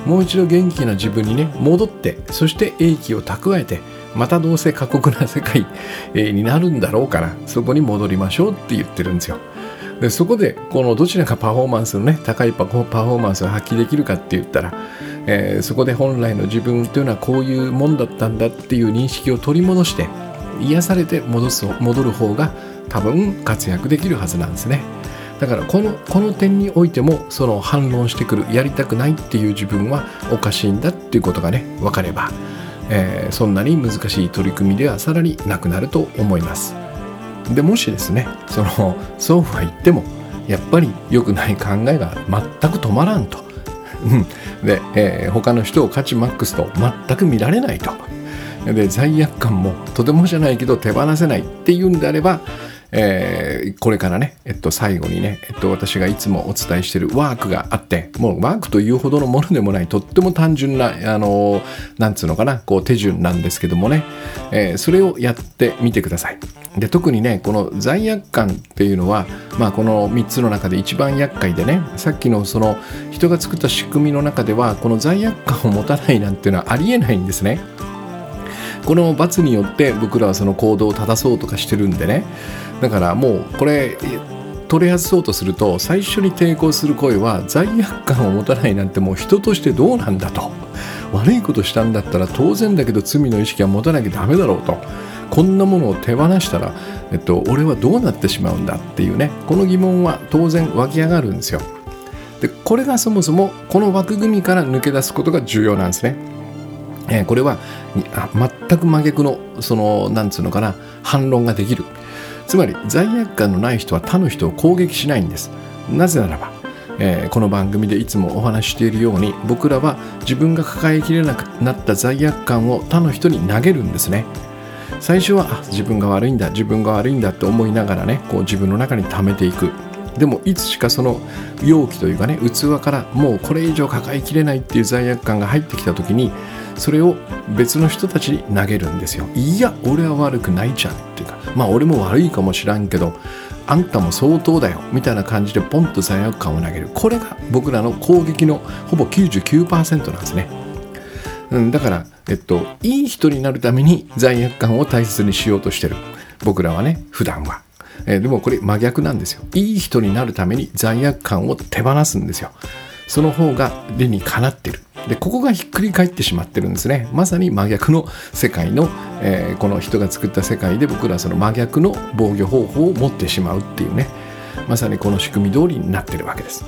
もう一度元気な自分にね戻ってそして英気を蓄えてまたどうせ過酷な世界になるんだろうからそこに戻りましょうって言ってるんですよ。でそこでこのどちらがパフォーマンスのね高いパフォーマンスを発揮できるかって言ったら、えー、そこで本来の自分というのはこういうもんだったんだっていう認識を取り戻して癒されて戻す戻る方が多分活躍できるはずなんですね。だからこのこの点においてもその反論してくるやりたくないっていう自分はおかしいんだっていうことがね分かれば、えー、そんなに難しい取り組みではさらになくなると思います。でもしですねそのそうは言ってもやっぱり良くない考えが全く止まらんと。で、えー、他の人を価値マックスと全く見られないと。で罪悪感もとてもじゃないけど手放せないっていうんであればえー、これからね、えっと、最後にね、えっと、私がいつもお伝えしているワークがあって、もうワークというほどのものでもない、とっても単純な、あの、なんつうのかな、こう手順なんですけどもね、えー、それをやってみてください。で、特にね、この罪悪感っていうのは、まあ、この3つの中で一番厄介でね、さっきのその人が作った仕組みの中では、この罪悪感を持たないなんていうのはありえないんですね。この罰によって僕らはその行動を正そうとかしてるんでね。だからもうこれ取り外そうとすると最初に抵抗する声は罪悪感を持たないなんてもう人としてどうなんだと。悪いことしたんだったら当然だけど罪の意識は持たなきゃダメだろうと。こんなものを手放したら、えっと、俺はどうなってしまうんだっていうね。この疑問は当然湧き上がるんですよ。でこれがそもそもこの枠組みから抜け出すことが重要なんですね。えー、これは全く真逆のそのなんつうのかな反論ができる。つまり罪悪感のない人は他の人を攻撃しないんです。なぜならば、えー、この番組でいつもお話しているように僕らは自分が抱えきれなくなった罪悪感を他の人に投げるんですね。最初は自分が悪いんだ自分が悪いんだって思いながらねこう自分の中に溜めていく。でもいつしかその容器というかね器からもうこれ以上抱えきれないっていう罪悪感が入ってきた時にそれを別の人たちに投げるんですよ。いや俺は悪くないじゃんっていうかまあ俺も悪いかもしらんけどあんたも相当だよみたいな感じでポンと罪悪感を投げる。これが僕らの攻撃のほぼ99%なんですね、うん、だからえっといい人になるために罪悪感を大切にしようとしてる。僕らはね普段は。え、でもこれ真逆なんですよ。いい人になるために罪悪感を手放すんですよ。その方が理にかなってる。でここがひっくり返ってしまってるんですね。まさに真逆の世界の、えー、この人が作った世界で僕らはその真逆の防御方法を持ってしまうっていうね。まさにこの仕組み通りになってるわけです、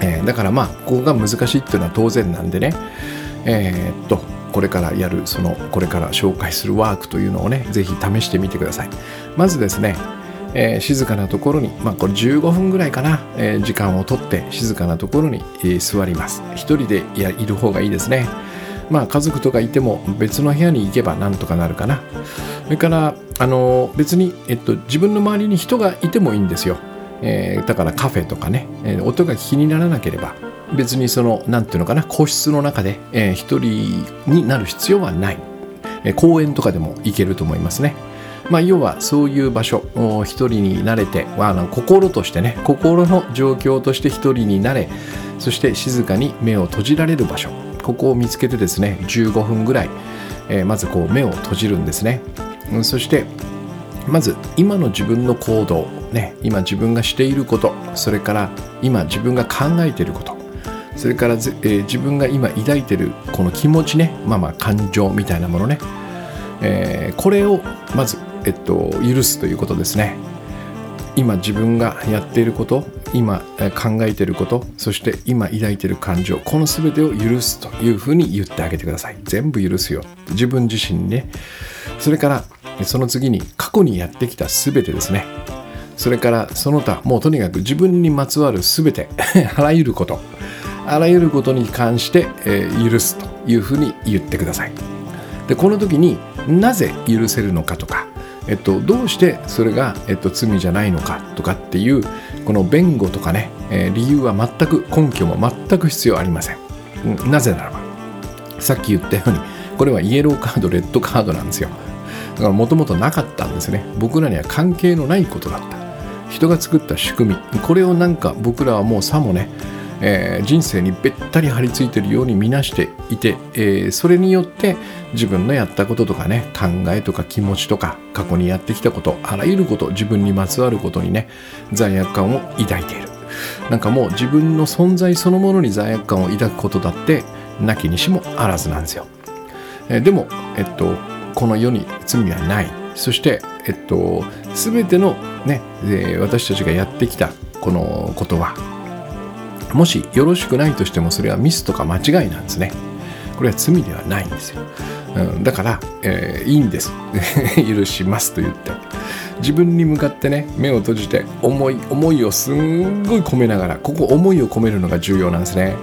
えー、だからまあここが難しいっていうのは当然なんでね。えー、っとこれからやるそのこれから紹介するワークというのをね是非試してみてください。まずですねえー、静かなところに、まあ、これ15分ぐらいかな、えー、時間をとって静かなところに、えー、座ります。一人でいやいる方がいいですね。まあ家族とかいても別の部屋に行けばなんとかなるかな。それからあの別に、えっと、自分の周りに人がいてもいいんですよ、えー、だからカフェとかね、えー、音が気にならなければ。別にその何ていうのかな個室の中で、えー、一人になる必要はない、えー、公園とかでも行けると思いますね。まあ、要はそういう場所一人になれてあ心としてね心の状況として一人になれそして静かに目を閉じられる場所。ここを見つけてですね15分ぐらい、えー、まずこう目を閉じるんですね。そしてまず今の自分の行動、ね、今自分がしていることそれから今自分が考えていることそれから、えー、自分が今抱いているこの気持ちねまあまあ感情みたいなものね、えー、これをまずえっと、許すということですね。今自分がやっていること今考えていることそして今抱いている感情この全てを許すというふうに言ってあげてください。全部許すよ。自分自身にねそれからその次に過去にやってきた全てですね。それからその他もうとにかく自分にまつわる全て あらゆること。あらゆることに関して、えー、許すというふうに言ってください。でこの時になぜ許せるのかとか、えっと、どうしてそれが、えっと、罪じゃないのかとかっていうこの弁護とかね、えー、理由は全く根拠も全く必要ありません。なぜならばさっき言ったようにこれはイエローカードレッドカードなんですよ。だからもともとなかったんですね。僕らには関係のないことだった。人が作った仕組み。これをなんか僕らはもうさもねえー、人生にべったり張り付いてるように見なしていて、えー、それによって自分のやったこととかね考えとか気持ちとか過去にやってきたことあらゆること自分にまつわることにね罪悪感を抱いている。なんかもう自分の存在そのものに罪悪感を抱くことだってなきにしもあらずなんですよ、えー、でも、えっと、この世に罪はない。そして、えっと、全てのね、えー、私たちがやってきたこのことはもしよろしくないとしてもそれはミスとか間違いなんですね。これは罪ではないんですよ、うん、だから、えー、いいんです。許しますと言って。自分に向かってね目を閉じて思い思いをすんごい込めながらここ思いを込めるのが重要なんですね。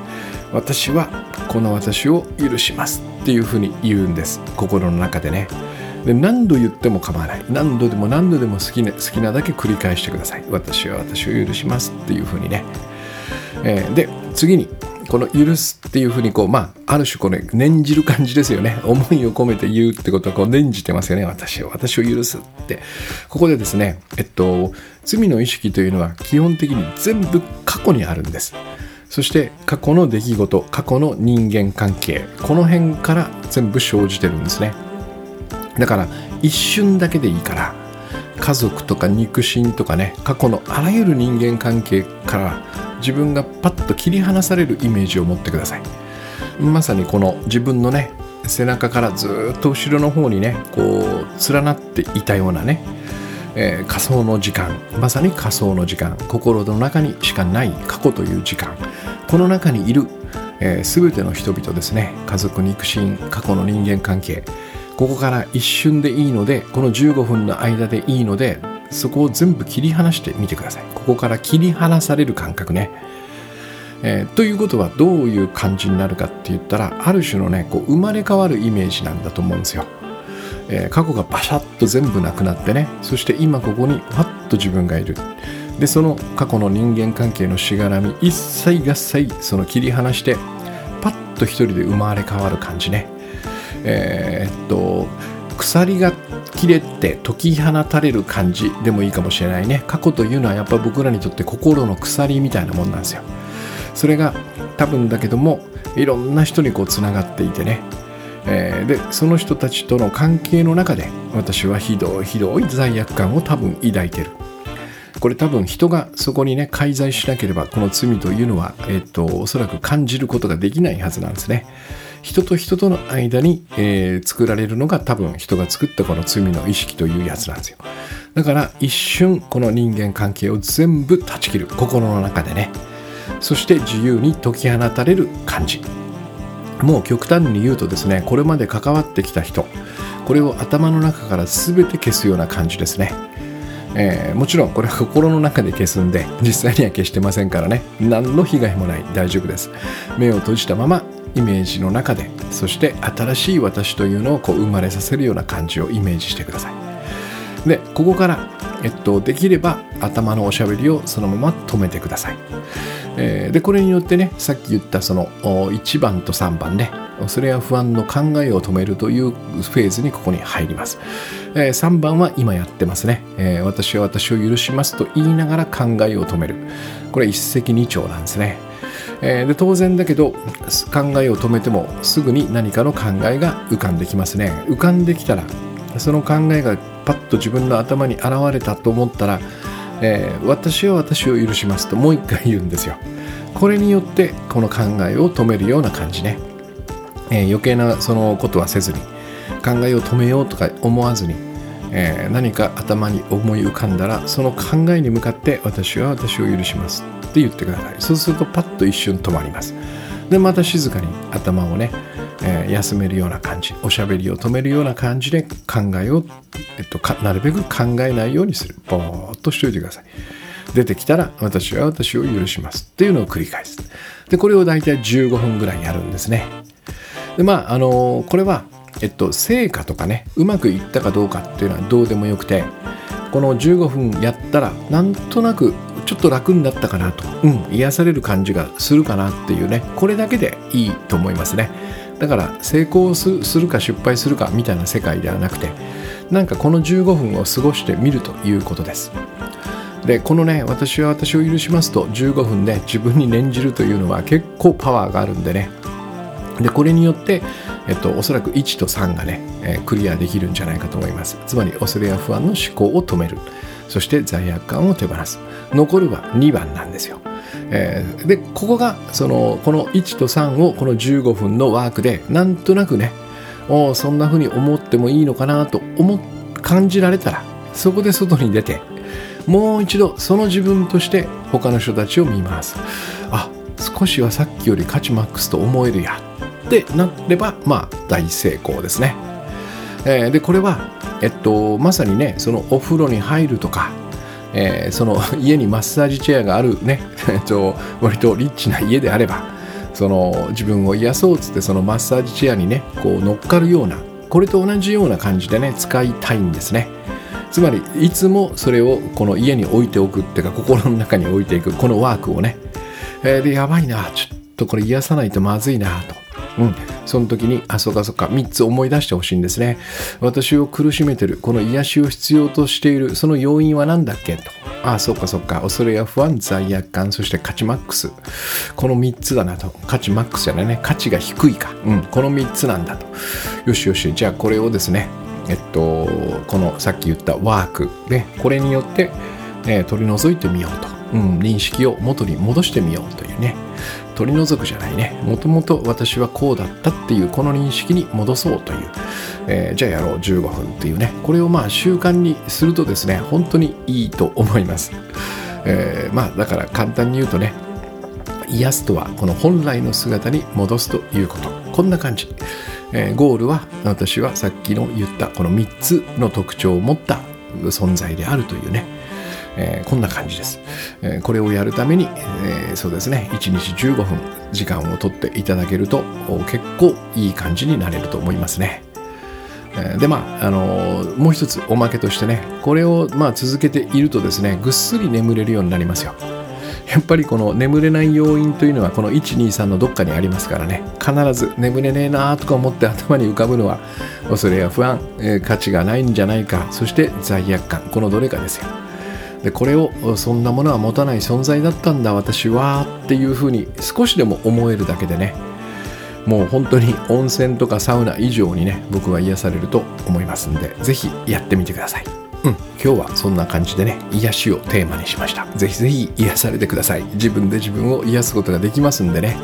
私はこの私を許しますっていうふうに言うんです。心の中でね。で何度言っても構わない。何度でも何度でも好きな好きなだけ繰り返してください。私は私を許しますっていうふうにね。えー、で次にこの許すっていうふうにこうまあある種これ念じる感じですよね。思いを込めて言うってことはこう念じてますよね私を私を許すって。ここでですねえっと罪の意識というのは基本的に全部過去にあるんです。そして過去の出来事過去の人間関係この辺から全部生じてるんですね。だから一瞬だけでいいから家族とか肉親とかね過去のあらゆる人間関係から自分がパッと切り離されるイメージを持ってください。まさにこの自分のね背中からずっと後ろの方にねこう連なっていたようなね、えー、仮想の時間。まさに仮想の時間。心の中にしかない過去という時間。この中にいる、えー、全ての人々ですね。家族肉親過去の人間関係。ここから一瞬でいいのでこの15分の間でいいのでそこを全部切り離してみてください。ここから切り離される感覚ね、えー、ということはどういう感じになるかって言ったらある種のねこう生まれ変わるイメージなんだと思うんですよ、えー、過去がバシャッと全部なくなってねそして今ここにパッと自分がいる。でその過去の人間関係のしがらみ一切合切その切り離してパッと一人で生まれ変わる感じね。えー、っと鎖が切れて解き放たれる感じでもいいかもしれないね。過去というのはやっぱ僕らにとって心の鎖みたいなもんなんですよ。それが多分だけどもいろんな人にこうつながっていてね、えー、でその人たちとの関係の中で私はひどいひどい罪悪感を多分抱いてる。これ多分人がそこにね介在しなければこの罪というのは、えーとおそらく感じることができないはずなんですね。人と人との間に、えー、作られるのが多分人が作ったこの罪の意識というやつなんですよ。だから一瞬この人間関係を全部断ち切る。心の中でね。そして自由に解き放たれる感じ。もう極端に言うとですねこれまで関わってきた人。これを頭の中から全て消すような感じですね。えー、もちろんこれは心の中で消すんで実際には消してませんからね。何の被害もない。大丈夫です。目を閉じたままイメージの中でそして新しい私というのをこう生まれさせるような感じをイメージしてください。でここから、えっと、できれば頭のおしゃべりをそのまま止めてください、え、でこれによってねさっき言ったその1番と3番ねそれは不安の考えを止めるというフェーズにここに入ります、え、3番は今やってますね、え、私は私を許しますと言いながら考えを止める。これ一石二鳥なんですね。えー、で当然だけど考えを止めてもすぐに何かの考えが浮かんできますね。浮かんできたらその考えがパッと自分の頭に現れたと思ったら、えー、私は私を許しますともう一回言うんですよ。これによってこの考えを止めるような感じね、えー、余計なそのことはせずに考えを止めようとか思わずにえー、何か頭に思い浮かんだらその考えに向かって私は私を許します。って言ってください。そうするとパッと一瞬止まります。でまた静かに頭をね、えー、休めるような感じおしゃべりを止めるような感じで考えを、えっと、なるべく考えないようにする。ぼーっとしといてください。出てきたら私は私を許しますっていうのを繰り返す。でこれを大体15分ぐらいやるんですね。でまああのこれはえっと成果とかねうまくいったかどうかっていうのはどうでもよくてこの15分やったらなんとなくちょっと楽になったかなと、うん、癒される感じがするかなっていうね。これだけでいいと思いますね。だから成功するか失敗するかみたいな世界ではなくてなんかこの15分を過ごしてみるということです。でこのね私は私を許しますと15分で自分に念じるというのは結構パワーがあるんでね。でこれによって、えっと、おそらく1と3がね、えー、クリアできるんじゃないかと思います。つまり恐れや不安の思考を止める。そして罪悪感を手放す。残るは2番なんですよ、えー、でここがそのこの1と3をこの15分のワークでなんとなくねおそんな風に思ってもいいのかなと思感じられたらそこで外に出てもう一度その自分として他の人たちを見ます。あ少しはさっきより価値マックスと思えるや。ってなればまあ大成功ですね、えー、でこれはえっとまさにねそのお風呂に入るとかえー、その 家にマッサージチェアがあるね 割とリッチな家であればその自分を癒そうっつってそのマッサージチェアにねこう乗っかるようなこれと同じような感じでね使いたいんですね。つまりいつもそれをこの家に置いておくっていうか心の中に置いていくこのワークをね、えー、でやばいなちょっとこれ癒さないとまずいなと。うん、その時にあそうかそうか3つ思い出してほしいんですね。私を苦しめてるこの癒しを必要としているその要因は何だっけ？と。ああそうかそうか。恐れや不安罪悪感そして価値マックス。この3つだなと。価値マックスじゃないね。価値が低いか、うん、この3つなんだと。よしよし。じゃあこれをですねえっとこのさっき言ったワーク。でこれによって、え、取り除いてみようと、うん、認識を元に戻してみようというね。取り除くじゃないね。もともと私はこうだったっていうこの認識に戻そうという、えー、じゃあやろう。15分っていうね。これをまあ習慣にするとですね本当にいいと思います、えー、まあだから簡単に言うとね癒すとはこの本来の姿に戻すということ。こんな感じ、えー、ゴールは私はさっきの言ったこの3つの特徴を持った存在であるというね。えー、こんな感じです、えー、これをやるために、えー、そうですね1日15分時間をとっていただけると結構いい感じになれると思いますね。でまあ、あのもう一つおまけとしてねこれをまあ続けているとですねぐっすり眠れるようになりますよ。やっぱりこの眠れない要因というのはこの123のどっかにありますからね。必ず眠れねえなとか思って頭に浮かぶのは恐れや不安、えー、価値がないんじゃないかそして罪悪感このどれかですよ。でこれをそんなものは持たない存在だったんだ私はっていうふうに少しでも思えるだけでねもう本当に温泉とかサウナ以上にね僕は癒されると思いますんで是非やってみてください。うん今日はそんな感じでね癒しをテーマにしました。是非是非癒されてください。自分で自分を癒すことができますんでね。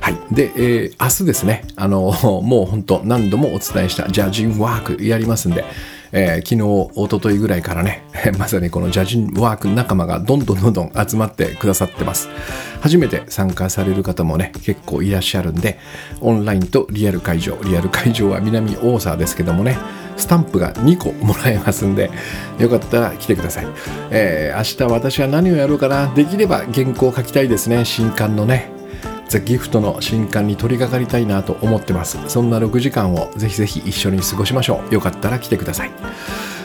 はい。で、えー、明日ですね、あの、もう本当何度もお伝えしたジャジンワークやりますんで、えー、昨日、おとといぐらいからね、まさにこのジャジンワーク仲間がどんどんどんどん集まってくださってます。初めて参加される方もね、結構いらっしゃるんで、オンラインとリアル会場、リアル会場は南大沢ですけどもね、スタンプが2個もらえますんで、よかったら来てください。えー、明日私は何をやろうかな。できれば原稿を書きたいですね、新刊のね。ザ・ギフトの新刊に取り掛かりたいなと思ってます。そんな6時間をぜひぜひ一緒に過ごしましょう。よかったら来てください。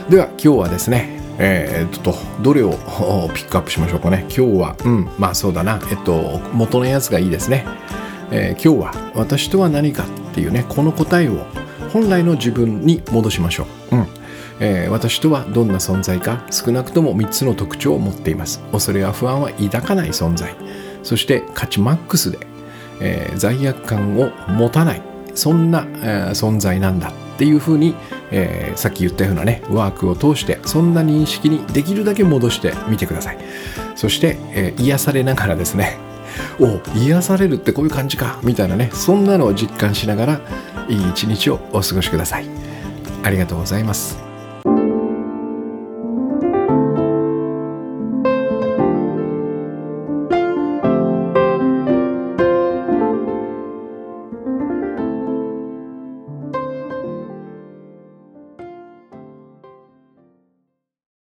では今日はですね、えー、っと、どれをピックアップしましょうかね。今日は、うん、まあそうだな、えっと、元のやつがいいですね。えー、今日は私とは何かっていうね、この答えを本来の自分に戻しましょう。うんえー、私とはどんな存在か少なくとも3つの特徴を持っています恐れや不安は抱かない存在そして価値マックスでえー、罪悪感を持たないそんな、えー、存在なんだっていうふうに、えー、さっき言ったようなねワークを通してそんな認識にできるだけ戻してみてください。そして、えー、癒されながらですね お癒されるってこういう感じかみたいなねそんなのを実感しながらいい一日をお過ごしください。ありがとうございます。